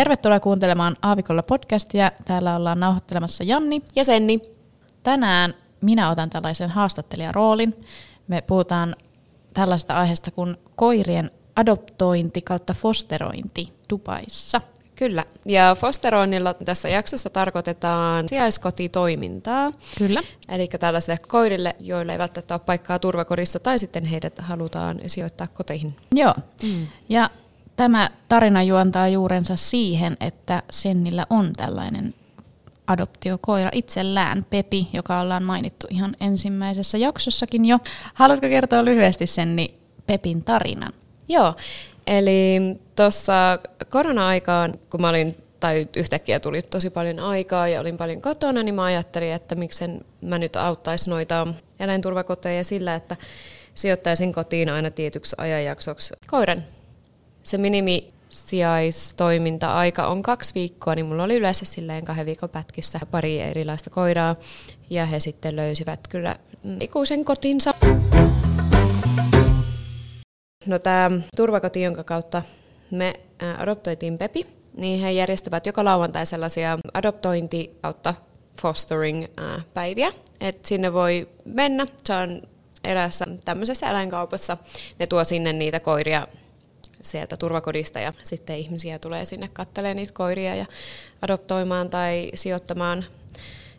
Tervetuloa kuuntelemaan Aavikolla podcastia. Täällä ollaan nauhoittelemassa Janni. Ja Senni. Tänään minä otan tällaisen haastattelijaroolin. Me puhutaan tällaista aiheesta kuin koirien adoptointi kautta fosterointi Dubaissa. Kyllä. Ja fosteroinnilla tässä jaksossa tarkoitetaan sijaiskotitoimintaa. Kyllä. Eli tällaisille koirille, joille ei välttämättä ole paikkaa turvakodissa, tai sitten heidät halutaan sijoittaa koteihin. Joo. Mm. Ja tämä tarina juontaa juurensa siihen, että Sennillä on tällainen adoptiokoira itsellään, Pepi, joka ollaan mainittu ihan ensimmäisessä jaksossakin jo. Haluatko kertoa lyhyesti Senni Pepin tarinan? Joo, eli tuossa korona-aikaan, kun mä olin tai yhtäkkiä tuli tosi paljon aikaa ja olin paljon kotona, niin mä ajattelin, että miksen mä nyt auttaisi noita eläinturvakoteja sillä, että sijoittaisin kotiin aina tietyksi ajanjaksoksi koiran. Se minimi sijaistoiminta-aika on kaksi viikkoa, niin mulla oli yleensä silleen kahden viikon pätkissä pari erilaista koiraa, ja he sitten löysivät kyllä ikuisen kotinsa. No tämä turvakoti, jonka kautta me adoptoitiin Pepi, niin he järjestävät joka lauantai sellaisia adoptointi kautta fostering-päiviä. Et sinne voi mennä, se on erässä tämmöisessä eläinkaupassa. Ne tuo sinne niitä koiria sieltä turvakodista ja sitten ihmisiä tulee sinne katselemaan niitä koiria ja adoptoimaan tai sijoittamaan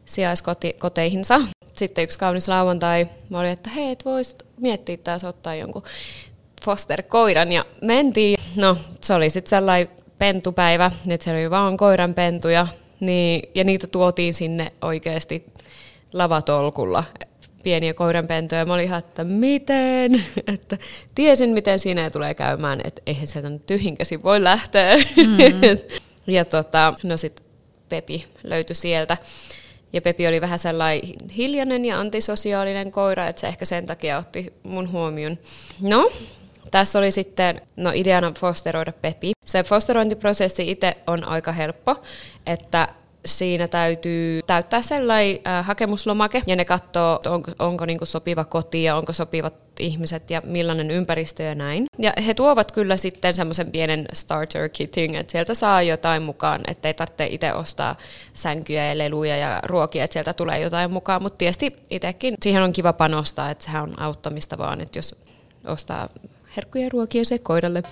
sijaiskoteihinsa. Sitten yksi kaunis lauantai, mä olin, että hei, et voisit miettiä taas ottaa jonkun foster-koiran ja mentiin. No, se oli sitten sellainen pentupäivä, että se oli vaan koiran pentuja, niin, ja niitä tuotiin sinne oikeasti lavatolkulla pieniä koiranpentuja. Mä olin ihan, että miten? Että tiesin, miten siinä tulee käymään, että eihän sieltä nyt tyhjinkäsi voi lähteä. Mm. ja tota, no sitten Pepi löytyi sieltä. Ja Pepi oli vähän sellainen hiljainen ja antisosiaalinen koira, että se ehkä sen takia otti mun huomion. No, tässä oli sitten no, ideana fosteroida Pepi. Se fosterointiprosessi itse on aika helppo, että siinä täytyy täyttää sellainen äh, hakemuslomake ja ne katsoo, onko, onko niinku sopiva koti ja onko sopivat ihmiset ja millainen ympäristö ja näin. Ja he tuovat kyllä sitten semmoisen pienen starter kitin, että sieltä saa jotain mukaan, ettei tarvitse itse ostaa sänkyjä ja leluja ja ruokia, että sieltä tulee jotain mukaan, mutta tietysti itsekin siihen on kiva panostaa, että sehän on auttamista vaan, että jos ostaa herkkuja ja ruokia se koiralle.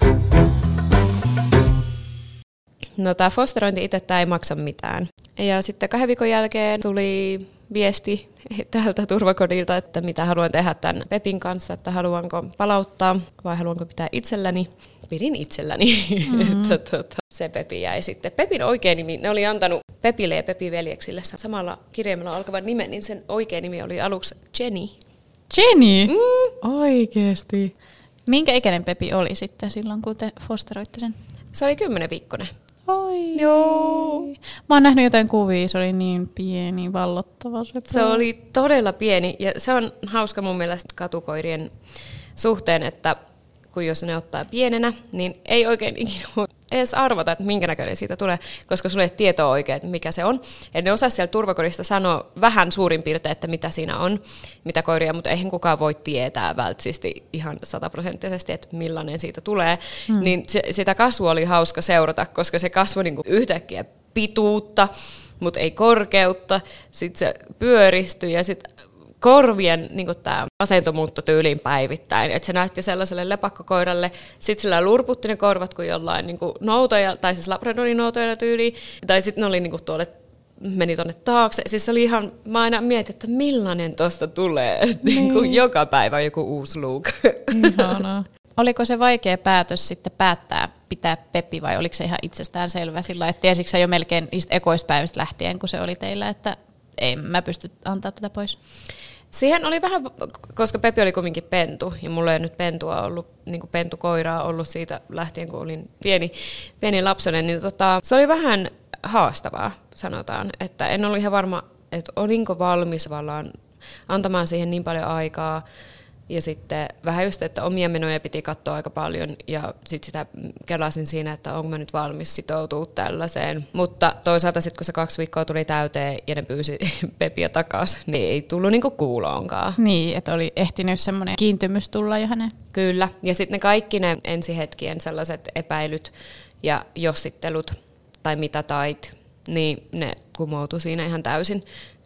No tämä fosterointi itse tämä ei maksa mitään. Ja sitten kahden viikon jälkeen tuli viesti tältä turvakodilta, että mitä haluan tehdä tämän Pepin kanssa, että haluanko palauttaa vai haluanko pitää itselläni. Pidin itselläni, mm-hmm. että tota, se Pepi jäi sitten. Pepin oikein nimi, ne oli antanut Pepille ja Pepin veljeksille samalla kirjaimella alkavan nimen, niin sen oikein nimi oli aluksi Jenny. Jenny? Mm. Oikeesti. Minkä ikäinen Pepi oli sitten silloin, kun te fosteroitte sen? Se oli kymmenen viikkoinen. Oi. Joo. Mä oon nähnyt jotain kuvia, se oli niin pieni, vallottava se. Se oli todella pieni ja se on hauska mun mielestä katukoirien suhteen, että kun jos ne ottaa pienenä, niin ei oikein ikinä edes arvata, että minkä näköinen siitä tulee, koska sulle ei tietoa oikein, että mikä se on. Ja ne osaa sieltä turvakodista sanoa vähän suurin piirtein, että mitä siinä on, mitä koiria, mutta eihän kukaan voi tietää vältsisti ihan sataprosenttisesti, että millainen siitä tulee. Hmm. Niin se, sitä kasvua oli hauska seurata, koska se kasvoi niin yhtäkkiä pituutta, mutta ei korkeutta. Sitten se pyöristyi ja sitten korvien niin tämä asento muuttui tyyliin päivittäin. Et se näytti sellaiselle lepakkokoiralle, sitten sillä lurputti ne korvat kuin jollain niin kuin noutoja, tai siis labradorin noutoja tyyliin, tai sitten ne oli niin kuin tuolle meni tuonne taakse. Siis se oli ihan, mä aina mietin, että millainen tuosta tulee. Niin. Niin kuin joka päivä joku uusi look. Ihanaa. Oliko se vaikea päätös sitten päättää pitää Peppi vai oliko se ihan itsestään selvä sillä, että tiesitkö jo melkein niistä ekoispäivistä lähtien, kun se oli teillä, että en mä pysty antaa tätä pois? Siihen oli vähän, koska Pepi oli kumminkin pentu, ja mulla ei nyt pentua ollut, niin kuin pentukoiraa ollut siitä lähtien, kun olin pieni, pieni lapsenen, niin tota, se oli vähän haastavaa, sanotaan. Että en ollut ihan varma, että olinko valmis antamaan siihen niin paljon aikaa, ja sitten vähän just, että omia menoja piti katsoa aika paljon ja sitten sitä kelasin siinä, että onko mä nyt valmis sitoutua tällaiseen. Mutta toisaalta sitten kun se kaksi viikkoa tuli täyteen ja ne pyysi Pepia takaisin, niin ei tullut niinku kuuloonkaan. Niin, että oli ehtinyt semmoinen kiintymys tulla jo hänen. Kyllä, ja sitten ne kaikki ne ensihetkien sellaiset epäilyt ja jossittelut tai mitä tait, niin ne kumoutu siinä ihan täysin.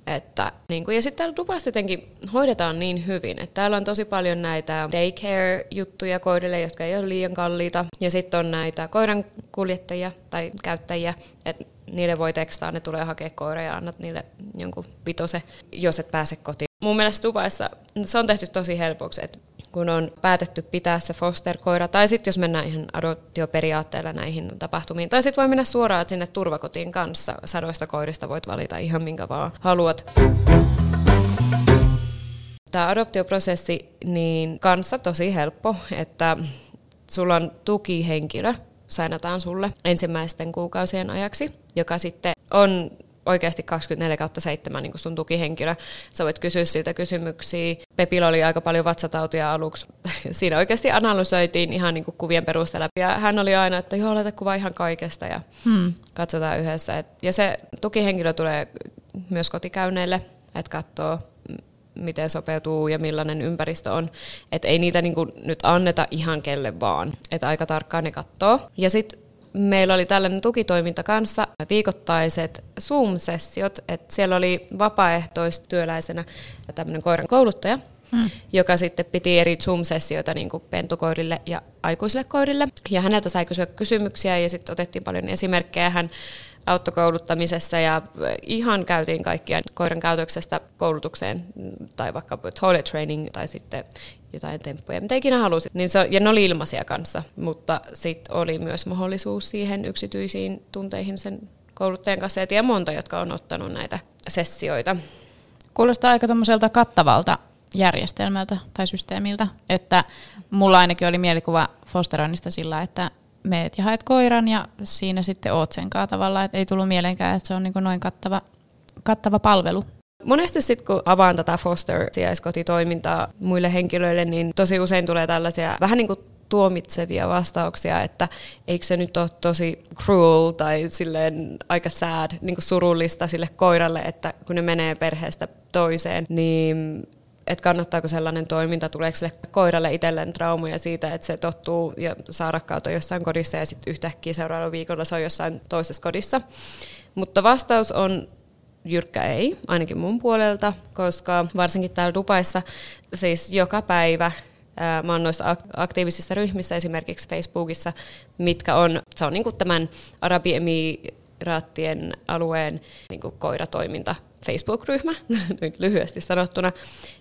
Että, niin kuin, ja sitten täällä Dubasta jotenkin hoidetaan niin hyvin, että täällä on tosi paljon näitä daycare-juttuja koirille, jotka ei ole liian kalliita. Ja sitten on näitä koiran kuljettajia tai käyttäjiä, että niille voi tekstaa, ne tulee hakea koira ja annat niille jonkun vitose, jos et pääse kotiin. Mun mielestä Dubaissa se on tehty tosi helpoksi, että kun on päätetty pitää se foster-koira, tai sitten jos mennään ihan adoptioperiaatteella näihin tapahtumiin, tai sitten voi mennä suoraan sinne turvakotiin kanssa. Sadoista koirista voit valita ihan minkä vaan haluat. Tämä adoptioprosessi, niin kanssa tosi helppo, että sulla on tukihenkilö, sainataan sulle ensimmäisten kuukausien ajaksi, joka sitten on oikeasti 24 kautta 7 niin sun tukihenkilö. Sä voit kysyä siltä kysymyksiä. Pepillä oli aika paljon vatsatautia aluksi. Siinä oikeasti analysoitiin ihan niin kuin kuvien perusteella. Ja hän oli aina, että joo, laita kuva ihan kaikesta ja hmm. katsotaan yhdessä. Ja se tukihenkilö tulee myös kotikäynneille, että katsoo miten sopeutuu ja millainen ympäristö on. Että ei niitä niin kuin nyt anneta ihan kelle vaan. Että aika tarkkaan ne katsoo. Ja sitten meillä oli tällainen tukitoiminta kanssa, viikoittaiset Zoom-sessiot, että siellä oli vapaaehtoistyöläisenä tämmöinen koiran kouluttaja, hmm. joka sitten piti eri Zoom-sessioita niin kuin pentukoirille ja aikuisille koirille. Ja häneltä sai kysyä kysymyksiä ja sitten otettiin paljon esimerkkejä. Hän autokouluttamisessa ja ihan käytiin kaikkia koiran käytöksestä koulutukseen tai vaikka toilet training tai sitten jotain temppuja, mitä ikinä halusit. Niin se, ja ne oli ilmaisia kanssa, mutta sitten oli myös mahdollisuus siihen yksityisiin tunteihin sen kouluttajan kanssa. Ja tiedän monta, jotka on ottanut näitä sessioita. Kuulostaa aika kattavalta järjestelmältä tai systeemiltä, että mulla ainakin oli mielikuva fosteroinnista sillä, että meet ja haet koiran ja siinä sitten oot sen tavallaan, että ei tullut mielenkään, että se on niin noin kattava, kattava palvelu. Monesti sitten kun avaan tätä foster-sijaiskotitoimintaa muille henkilöille, niin tosi usein tulee tällaisia vähän niin kuin tuomitsevia vastauksia, että eikö se nyt ole tosi cruel tai silleen aika sad, niin kuin surullista sille koiralle, että kun ne menee perheestä toiseen, niin että kannattaako sellainen toiminta, tuleeko sille koiralle itselleen traumoja siitä, että se tottuu ja saa rakkautta jossain kodissa ja sitten yhtäkkiä seuraavalla viikolla se on jossain toisessa kodissa. Mutta vastaus on jyrkkä ei, ainakin mun puolelta, koska varsinkin täällä Dubaissa siis joka päivä Mä oon noissa aktiivisissa ryhmissä, esimerkiksi Facebookissa, mitkä on, se on niin tämän Arabiemiraattien alueen niin koiratoiminta Facebook-ryhmä, nyt lyhyesti sanottuna,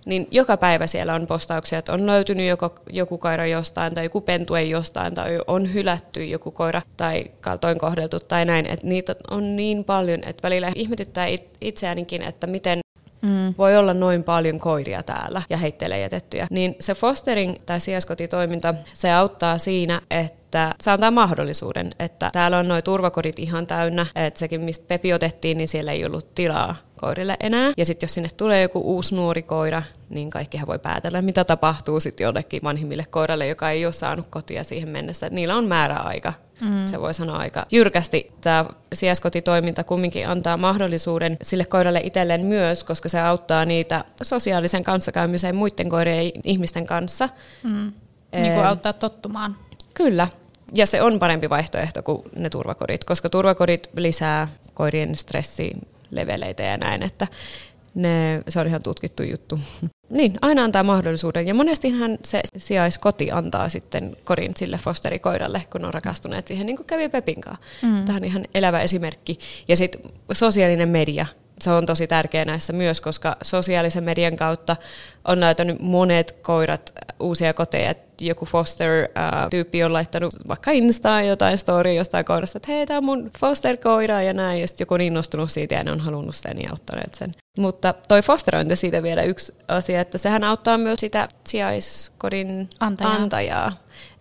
niin joka päivä siellä on postauksia, että on löytynyt joko, joku koira jostain tai joku pentue jostain tai on hylätty joku koira tai kaltoin kohdeltu tai näin, että niitä on niin paljon, että välillä ihmetyttää itseäänikin, että miten Mm. Voi olla noin paljon koiria täällä ja heittelee jätettyjä. Niin se fostering tai sijaiskotitoiminta, se auttaa siinä, että se antaa mahdollisuuden, että täällä on noin turvakodit ihan täynnä, että sekin mistä Pepi otettiin, niin siellä ei ollut tilaa koirille enää. Ja sitten jos sinne tulee joku uusi nuori koira, niin kaikkihan voi päätellä, mitä tapahtuu sitten jollekin vanhimmille koiralle, joka ei ole saanut kotia siihen mennessä. Niillä on määräaika. Mm. Se voi sanoa aika jyrkästi. Tämä sijaiskotitoiminta kumminkin antaa mahdollisuuden sille koiralle itselleen myös, koska se auttaa niitä sosiaalisen kanssakäymiseen muiden koirien ja ihmisten kanssa. Mm. Niin kuin auttaa tottumaan. Kyllä. Ja se on parempi vaihtoehto kuin ne turvakodit, koska turvakodit lisää koirien stressi leveleitä ja näin, että ne, se on ihan tutkittu juttu. Niin, aina antaa mahdollisuuden. Ja monestihan se sijaiskoti antaa sitten kodin sille fosterikoiralle, kun on rakastuneet siihen, niin kuin kävi Pepin kanssa. Mm. Tämä on ihan elävä esimerkki. Ja sitten sosiaalinen media, se on tosi tärkeä näissä myös, koska sosiaalisen median kautta on löytänyt monet koirat uusia koteja. Joku foster-tyyppi on laittanut vaikka Instaan jotain storia jostain koirasta, että hei, tämä on mun foster-koira ja näin. Ja sitten joku on innostunut siitä ja ne on halunnut sen ja auttaneet sen. Mutta toi fosterointi siitä vielä yksi asia, että sehän auttaa myös sitä sijaiskodin antajaa. antajaa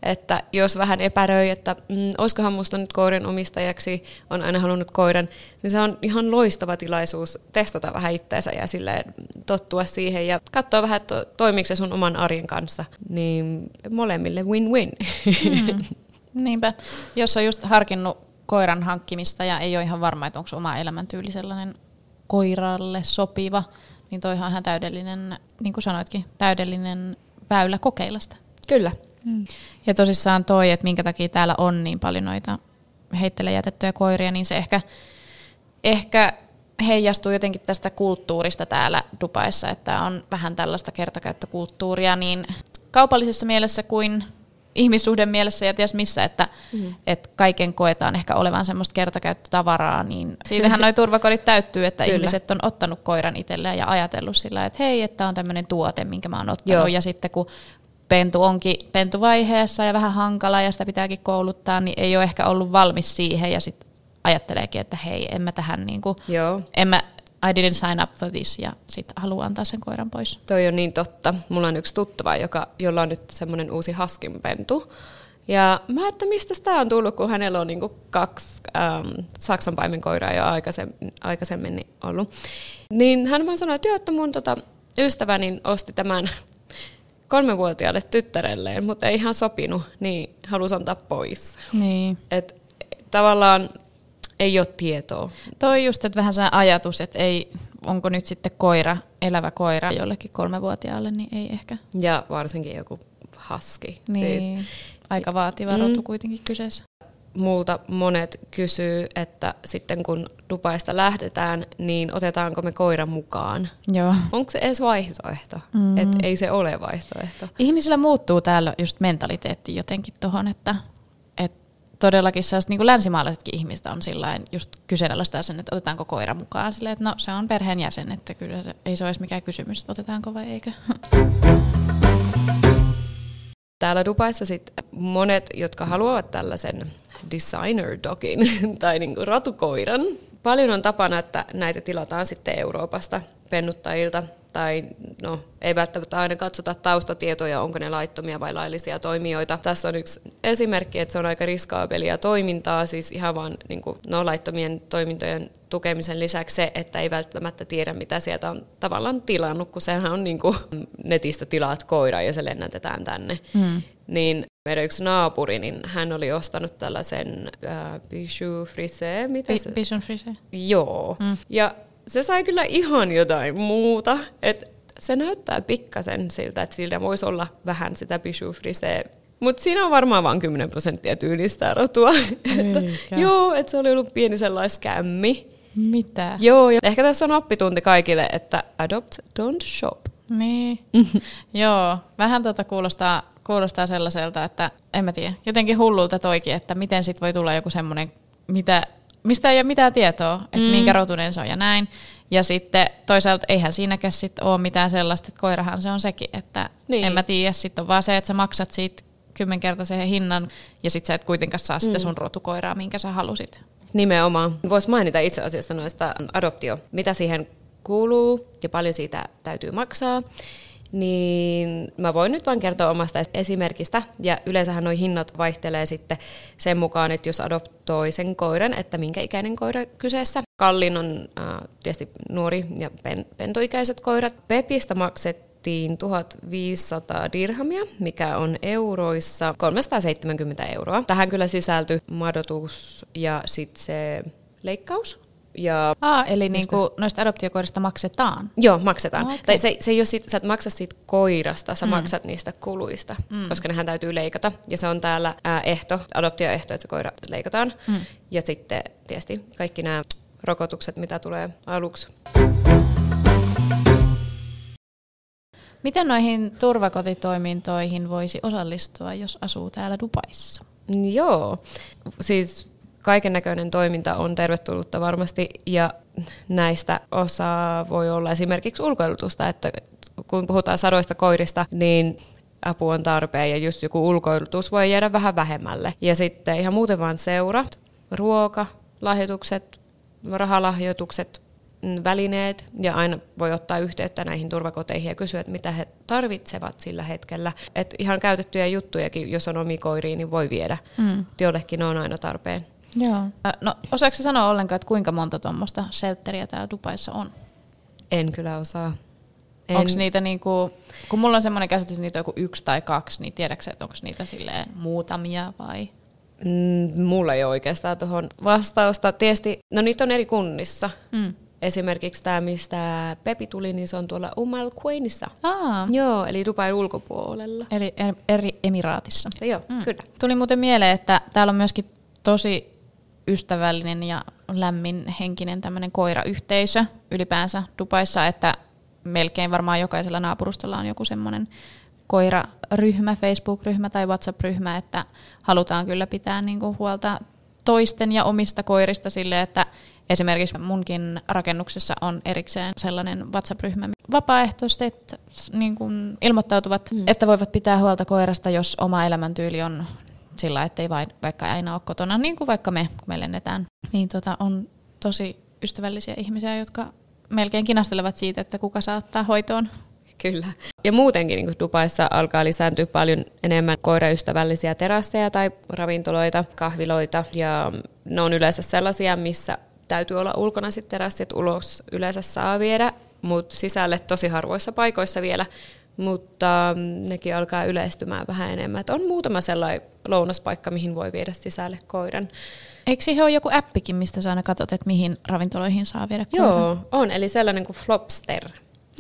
että jos vähän epäröi, että mm, olisikohan musta nyt koiran omistajaksi, on aina halunnut koiran, niin se on ihan loistava tilaisuus testata vähän itseensä ja silleen tottua siihen ja katsoa vähän, että toimiiko se sun oman arjen kanssa. Niin molemmille win-win. Mm. Niinpä. Jos on just harkinnut koiran hankkimista ja ei ole ihan varma, että onko oma elämäntyyli sellainen koiralle sopiva, niin toi on ihan täydellinen, niin kuin sanoitkin, täydellinen väylä kokeilla sitä. Kyllä. Mm. Ja tosissaan toi, että minkä takia täällä on niin paljon noita heittelee jätettyjä koiria, niin se ehkä, ehkä heijastuu jotenkin tästä kulttuurista täällä Dubaissa, että on vähän tällaista kertakäyttökulttuuria niin kaupallisessa mielessä kuin ihmissuhden mielessä ja ties missä, että mm. et kaiken koetaan ehkä olevan semmoista kertakäyttötavaraa, niin siitähän noi turvakodit täyttyy, että ihmiset on ottanut koiran itselleen ja ajatellut sillä, että hei, että on tämmöinen tuote, minkä mä oon ottanut, Joo. ja sitten kun pentu onkin pentuvaiheessa ja vähän hankala ja sitä pitääkin kouluttaa, niin ei ole ehkä ollut valmis siihen ja sitten ajatteleekin, että hei, en mä tähän niinku, Joo. En mä, I didn't sign up for this ja sitten haluan antaa sen koiran pois. Toi on niin totta. Mulla on yksi tuttava, joka, jolla on nyt semmoinen uusi haskinpentu. Ja mä että mistä tämä on tullut, kun hänellä on niinku kaksi ähm, Saksan paimenkoiraa jo aikaisemmin, aikaisemmin ollut. Niin hän vaan sanoi, että joo, että mun tota, ystäväni osti tämän kolmevuotiaalle tyttärelleen, mutta ei ihan sopinut, niin halusi antaa pois. Niin. Et, tavallaan ei ole tietoa. Toi just, että vähän se ajatus, että ei, onko nyt sitten koira, elävä koira jollekin kolmevuotiaalle, niin ei ehkä. Ja varsinkin joku haski. Niin. Siis. Aika vaativa mm. rotu kuitenkin kyseessä. Multa monet kysyy, että sitten kun Dubaista lähdetään, niin otetaanko me koiran mukaan? Joo. Onko se edes vaihtoehto? Mm. Et ei se ole vaihtoehto. Ihmisillä muuttuu täällä just mentaliteetti jotenkin tuohon, että todellakin sellaiset niin länsimaalaisetkin ihmiset on sillain just kyseenalaistaa sen, että otetaanko koira mukaan. Silleen, että no se on perheenjäsen, että kyllä se, ei se ole edes mikään kysymys, että otetaanko vai eikö. Täällä Dubaissa sit monet, jotka haluavat tällaisen designer dogin tai niin kuin ratukoiran, paljon on tapana, että näitä tilataan sitten Euroopasta pennuttajilta tai no, ei välttämättä aina katsota taustatietoja, onko ne laittomia vai laillisia toimijoita. Tässä on yksi esimerkki, että se on aika riskaabelia toimintaa, siis ihan vaan niin kuin, no, laittomien toimintojen tukemisen lisäksi se, että ei välttämättä tiedä, mitä sieltä on tavallaan tilannut, kun sehän on niin kuin, netistä tilaat koira ja se lennätetään tänne. Mm. Niin meidän yksi naapuri, niin hän oli ostanut tällaisen äh, Bijou Frise. Mitä se? Bijou Frise? Joo. Mm. Ja se sai kyllä ihan jotain muuta. Et se näyttää pikkasen siltä, että sillä voisi olla vähän sitä Bijou Frise mutta siinä on varmaan vain 10 prosenttia tyylistä rotua. että, joo, että se oli ollut pieni sellainen skämmi. Mitä? Joo, ja ehkä tässä on oppitunti kaikille, että adopt, don't shop. Niin. joo, vähän tota kuulostaa, kuulostaa sellaiselta, että en mä tiedä, jotenkin hullulta toikin, että miten sit voi tulla joku semmoinen, mitä, mistä ei ole mitään tietoa, että mm. minkä rotunen se on ja näin. Ja sitten toisaalta eihän siinäkään sit ole mitään sellaista, että koirahan se on sekin, että niin. en mä tiedä, sitten on vaan se, että sä maksat siitä kymmenkertaisen hinnan ja sitten sä et kuitenkaan saa mm. sitä sun rotukoiraa, minkä sä halusit. Nimenomaan. Voisi mainita itse asiassa noista adoptio, mitä siihen kuuluu ja paljon siitä täytyy maksaa. Niin mä voin nyt vain kertoa omasta esimerkistä, ja yleensähän nuo hinnat vaihtelee sitten sen mukaan, että jos adoptoi sen koiran, että minkä ikäinen koira kyseessä. Kallin on äh, tietysti nuori ja pen, pentuikäiset koirat. Pepistä maksettiin 1500 dirhamia, mikä on euroissa 370 euroa. Tähän kyllä sisältyi madotus ja sitten se leikkaus ja Aa, eli niin kuin noista adoptiokoirista maksetaan? Joo, maksetaan. Okay. Tai se, se ei ole sit, sä et maksa siitä koirasta, sä mm. maksat niistä kuluista, mm. koska nehän täytyy leikata. Ja se on täällä ää, ehto, adoptioehto, että se koira leikataan. Mm. Ja sitten tietysti kaikki nämä rokotukset, mitä tulee aluksi. Miten noihin turvakotitoimintoihin voisi osallistua, jos asuu täällä Dubaissa? Joo, siis kaiken näköinen toiminta on tervetullutta varmasti ja näistä osa voi olla esimerkiksi ulkoilutusta, että kun puhutaan sadoista koirista, niin apu on tarpeen ja just joku ulkoilutus voi jäädä vähän vähemmälle. Ja sitten ihan muuten vaan seura, ruoka, lahjoitukset, rahalahjoitukset, välineet ja aina voi ottaa yhteyttä näihin turvakoteihin ja kysyä, että mitä he tarvitsevat sillä hetkellä. Et ihan käytettyjä juttujakin, jos on omi koiriin, niin voi viedä. Mm. Jollekin ne on aina tarpeen. Joo. No osaako sanoa ollenkaan, että kuinka monta tuommoista shelteriä täällä Dubaissa on? En kyllä osaa. Onko niitä niinku, kun mulla on semmoinen käsitys, että niitä on joku yksi tai kaksi, niin tiedätkö että onko niitä silleen muutamia vai? Mm, mulla ei ole oikeastaan tuohon vastausta. Tietysti, no niitä on eri kunnissa. Mm. Esimerkiksi tämä, mistä Pepi tuli, niin se on tuolla Umal Quainissa. Aa. Joo, eli Dubain ulkopuolella. Eli eri emiraatissa. Ja joo, mm. kyllä. Tuli muuten mieleen, että täällä on myöskin tosi ystävällinen ja lämmin henkinen tämmöinen koirayhteisö ylipäänsä Dubaissa, että melkein varmaan jokaisella naapurustolla on joku semmoinen koiraryhmä, Facebook-ryhmä tai WhatsApp-ryhmä, että halutaan kyllä pitää niinku huolta toisten ja omista koirista sille, että esimerkiksi munkin rakennuksessa on erikseen sellainen WhatsApp-ryhmä. Vapaaehtoiset niin kuin ilmoittautuvat, mm. että voivat pitää huolta koirasta, jos oma elämäntyyli on sillä, ettei vain, vaikka aina ole kotona, niin kuin vaikka me, kun me lennetään. Niin tota, on tosi ystävällisiä ihmisiä, jotka melkein kinastelevat siitä, että kuka saattaa hoitoon Kyllä. Ja muutenkin niin Dubaissa alkaa lisääntyä paljon enemmän koiraystävällisiä terasseja tai ravintoloita, kahviloita. Ja ne on yleensä sellaisia, missä täytyy olla ulkona sitten terassit, ulos yleensä saa viedä, mutta sisälle tosi harvoissa paikoissa vielä. Mutta mm, nekin alkaa yleistymään vähän enemmän. Et on muutama sellainen lounaspaikka, mihin voi viedä sisälle koiran. Eikö siihen ole joku appikin, mistä sä aina katsot, että mihin ravintoloihin saa viedä koiran? Joo, on. Eli sellainen kuin Flopster.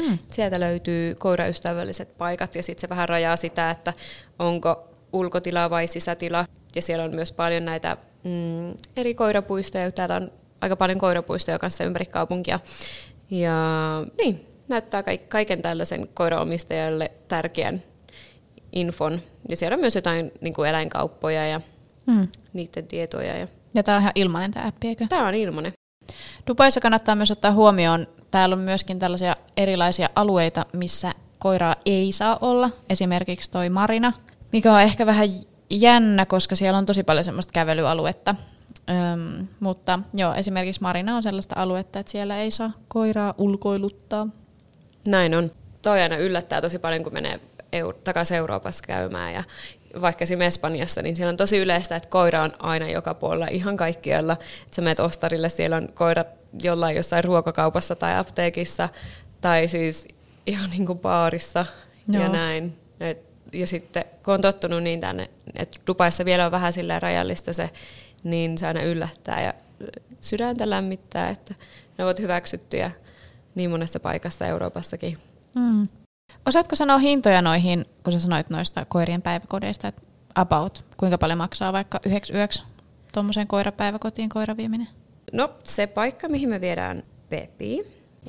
Hmm. Sieltä löytyy koiraystävälliset paikat ja sitten se vähän rajaa sitä, että onko ulkotila vai sisätila. Ja siellä on myös paljon näitä mm, eri koirapuistoja. Täällä on aika paljon koirapuistoja kanssa ympäri kaupunkia. Ja niin, näyttää kaiken tällaisen koiraomistajalle tärkeän infon. Ja siellä on myös jotain niin kuin eläinkauppoja ja hmm. niiden tietoja. Ja, ja tämä on ihan ilmainen tämä appi, eikö? Tämä on ilmainen. Dubaissa kannattaa myös ottaa huomioon, täällä on myöskin tällaisia erilaisia alueita, missä koiraa ei saa olla. Esimerkiksi toi Marina, mikä on ehkä vähän jännä, koska siellä on tosi paljon semmoista kävelyaluetta. Öm, mutta joo, esimerkiksi Marina on sellaista aluetta, että siellä ei saa koiraa ulkoiluttaa. Näin on. Toi aina yllättää tosi paljon, kun menee EU, takaisin Euroopassa käymään ja vaikka esimerkiksi Espanjassa, niin siellä on tosi yleistä, että koira on aina joka puolella, ihan kaikkialla. Että sä menet ostarille, siellä on koirat jollain jossain ruokakaupassa tai apteekissa, tai siis ihan niin kuin baarissa Joo. ja näin. Et, ja sitten kun on tottunut niin tänne, että Dubaissa vielä on vähän sillä rajallista se, niin se aina yllättää ja sydäntä lämmittää, että ne ovat hyväksyttyjä niin monessa paikassa Euroopassakin. Mm. Osaatko sanoa hintoja noihin, kun sä sanoit noista koirien päiväkodeista, että about, kuinka paljon maksaa vaikka yhdeksi yöksi tuommoiseen koirapäiväkotiin koira vieminen? No se paikka, mihin me viedään Pepi.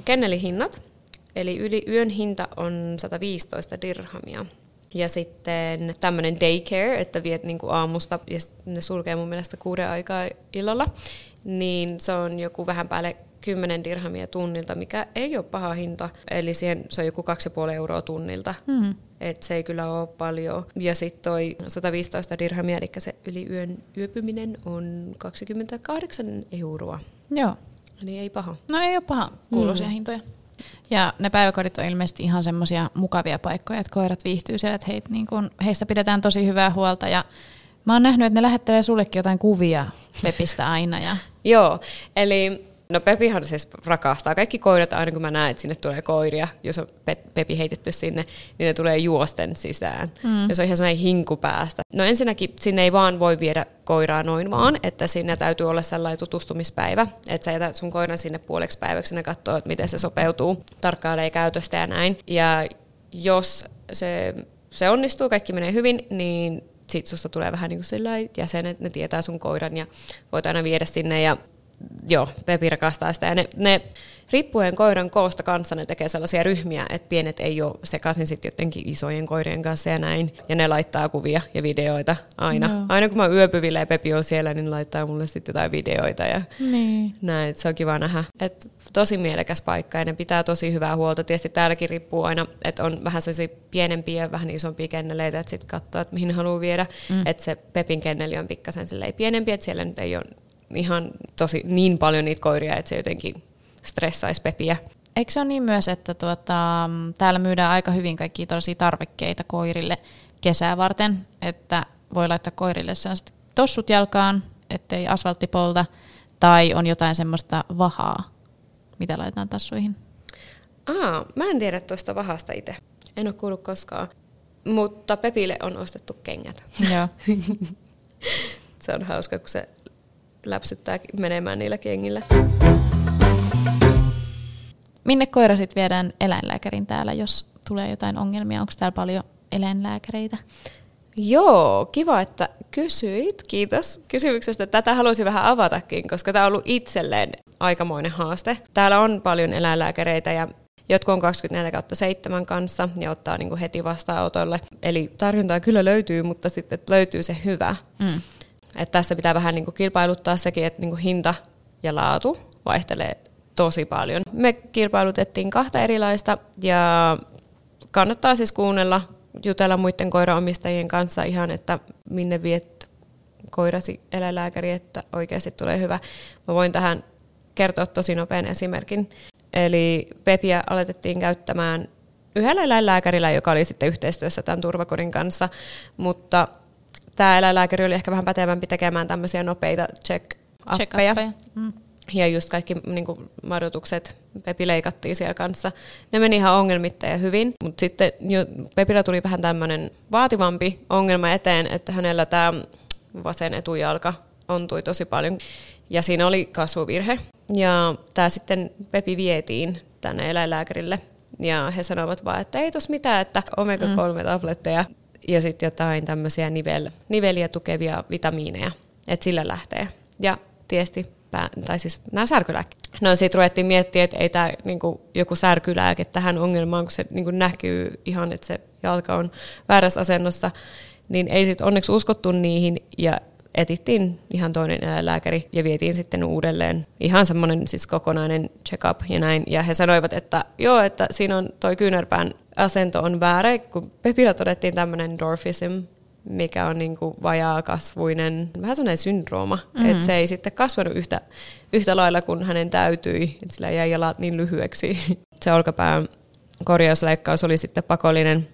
Kennelihinnat, eli yli yön hinta on 115 dirhamia. Ja sitten tämmöinen daycare, että viet niinku aamusta, ja ne sulkee mun mielestä kuuden aikaa illalla, niin se on joku vähän päälle 10 dirhamia tunnilta, mikä ei ole paha hinta. Eli siihen se on joku 2,5 euroa tunnilta. Mm. Et se ei kyllä ole paljon. Ja sitten toi 115 dirhamia, eli se yli yön yöpyminen on 28 euroa. Joo. Niin ei paha. No ei ole paha kuuluisia mm. hintoja. Ja ne päiväkodit on ilmeisesti ihan semmoisia mukavia paikkoja, että koirat viihtyy siellä, että heit, niin kun, heistä pidetään tosi hyvää huolta. Ja mä oon nähnyt, että ne lähettelee sullekin jotain kuvia Pepistä aina. Ja... Joo, eli No Pepihan siis rakastaa kaikki koirat, aina kun mä näen, että sinne tulee koiria, jos on Pepi heitetty sinne, niin ne tulee juosten sisään. Mm. Ja se on ihan sellainen hinku päästä. No ensinnäkin sinne ei vaan voi viedä koiraa noin vaan, että sinne täytyy olla sellainen tutustumispäivä, että sä jätät sun koiran sinne puoleksi päiväksi ja katsoo, että miten se sopeutuu, tarkkailee käytöstä ja näin. Ja jos se, se onnistuu, kaikki menee hyvin, niin sit susta tulee vähän niin kuin jäsenet, ne tietää sun koiran ja voit aina viedä sinne ja joo, Pepi rakastaa sitä. Ja ne, ne riippuen koiran koosta kanssa ne tekee sellaisia ryhmiä, että pienet ei ole sekaisin sitten jotenkin isojen koirien kanssa ja näin. Ja ne laittaa kuvia ja videoita aina. No. Aina kun mä yöpyvillä ja Pepi on siellä, niin laittaa mulle sitten jotain videoita ja niin. näin. Se on kiva nähdä. Et tosi mielekäs paikka ja ne pitää tosi hyvää huolta. Tietysti täälläkin riippuu aina, että on vähän sellaisia pienempiä ja vähän isompia kenneleitä, että sitten katsoo, että mihin haluaa viedä. Mm. Että se Pepin kenneli on pikkasen pienempi, että siellä nyt ei ole ihan tosi niin paljon niitä koiria, että se jotenkin stressaisi Pepiä. Eikö se ole niin myös, että tuota, täällä myydään aika hyvin kaikkia tosi tarvikkeita koirille kesää varten, että voi laittaa koirille sellaiset tossut jalkaan, ettei asfaltti polta, tai on jotain semmoista vahaa, mitä laitetaan tassuihin? Aa, mä en tiedä tuosta vahasta itse. En ole kuullut koskaan. Mutta Pepille on ostettu kengät. Joo. se on hauska, kun se läpsyttää menemään niillä kengillä. Minne koira sitten viedään eläinlääkärin täällä, jos tulee jotain ongelmia? Onko täällä paljon eläinlääkäreitä? Joo, kiva, että kysyit. Kiitos kysymyksestä. Tätä halusin vähän avatakin, koska tämä on ollut itselleen aikamoinen haaste. Täällä on paljon eläinlääkäreitä ja jotkut on 24 7 kanssa ja ottaa niin kuin heti vastaanotolle. Eli tarjontaa kyllä löytyy, mutta sitten löytyy se hyvä. Mm. Et tässä pitää vähän niin kuin kilpailuttaa sekin, että niin kuin hinta ja laatu vaihtelee tosi paljon. Me kilpailutettiin kahta erilaista ja kannattaa siis kuunnella, jutella muiden koiraomistajien kanssa ihan, että minne viet koirasi eläinlääkäri, että oikeasti tulee hyvä. Mä voin tähän kertoa tosi nopean esimerkin. Eli Pepiä aletettiin käyttämään yhdellä eläinlääkärillä, joka oli sitten yhteistyössä tämän turvakodin kanssa, mutta tämä eläinlääkäri oli ehkä vähän pätevämpi tekemään tämmöisiä nopeita check-appeja. Check mm. Ja just kaikki niin kuin, madotukset, Pepi leikattiin siellä kanssa. Ne meni ihan ongelmitta ja hyvin, mutta sitten jo, Pepillä tuli vähän tämmöinen vaativampi ongelma eteen, että hänellä tämä vasen etujalka ontui tosi paljon. Ja siinä oli kasvuvirhe. Ja tämä sitten Pepi vietiin tänne eläinlääkärille. Ja he sanoivat vaan, että ei tos mitään, että omega-3-tabletteja mm. Ja sitten jotain tämmöisiä nivel, niveliä tukevia vitamiineja. Että sillä lähtee. Ja tiesti pää, tai siis nämä särkylääkkeet. No sitten ruvettiin miettiä, että ei tämä niinku, joku särkylääke tähän ongelmaan, kun se niinku, näkyy ihan, että se jalka on väärässä asennossa, niin ei sitten onneksi uskottu niihin ja etittiin ihan toinen eläinlääkäri ja vietiin sitten uudelleen ihan semmoinen siis kokonainen check-up ja näin. Ja he sanoivat, että joo, että siinä on toi kyynärpään asento on väärä, kun Pepillä todettiin tämmöinen dwarfism, mikä on niin kuin vajaakasvuinen, vähän sellainen syndrooma, mm-hmm. että se ei sitten kasvanut yhtä, yhtä lailla kuin hänen täytyi, sillä jäi jalat niin lyhyeksi. Se olkapään korjausleikkaus oli sitten pakollinen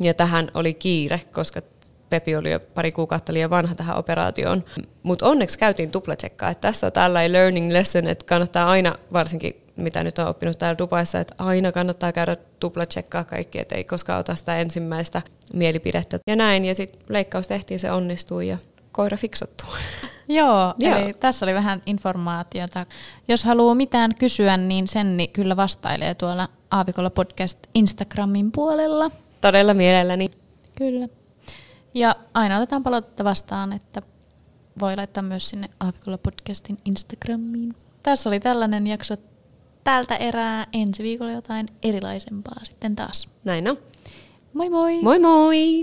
ja tähän oli kiire, koska Pepi oli jo pari kuukautta liian vanha tähän operaatioon. Mutta onneksi käytiin tuplatsekkaa. Että tässä on tällainen learning lesson, että kannattaa aina, varsinkin mitä nyt on oppinut täällä Dubaissa, että aina kannattaa käydä tuplatsekkaa kaikki, että ei koskaan ota sitä ensimmäistä mielipidettä. Ja näin, ja sitten leikkaus tehtiin, se onnistui ja koira fiksattu. Joo, Joo, eli tässä oli vähän informaatiota. Jos haluaa mitään kysyä, niin Senni kyllä vastailee tuolla Aavikolla podcast Instagramin puolella. Todella mielelläni. Kyllä. Ja aina otetaan palautetta vastaan, että voi laittaa myös sinne Aavikolla podcastin Instagramiin. Tässä oli tällainen jakso tältä erää. Ensi viikolla jotain erilaisempaa sitten taas. Näin on. Moi moi! Moi moi!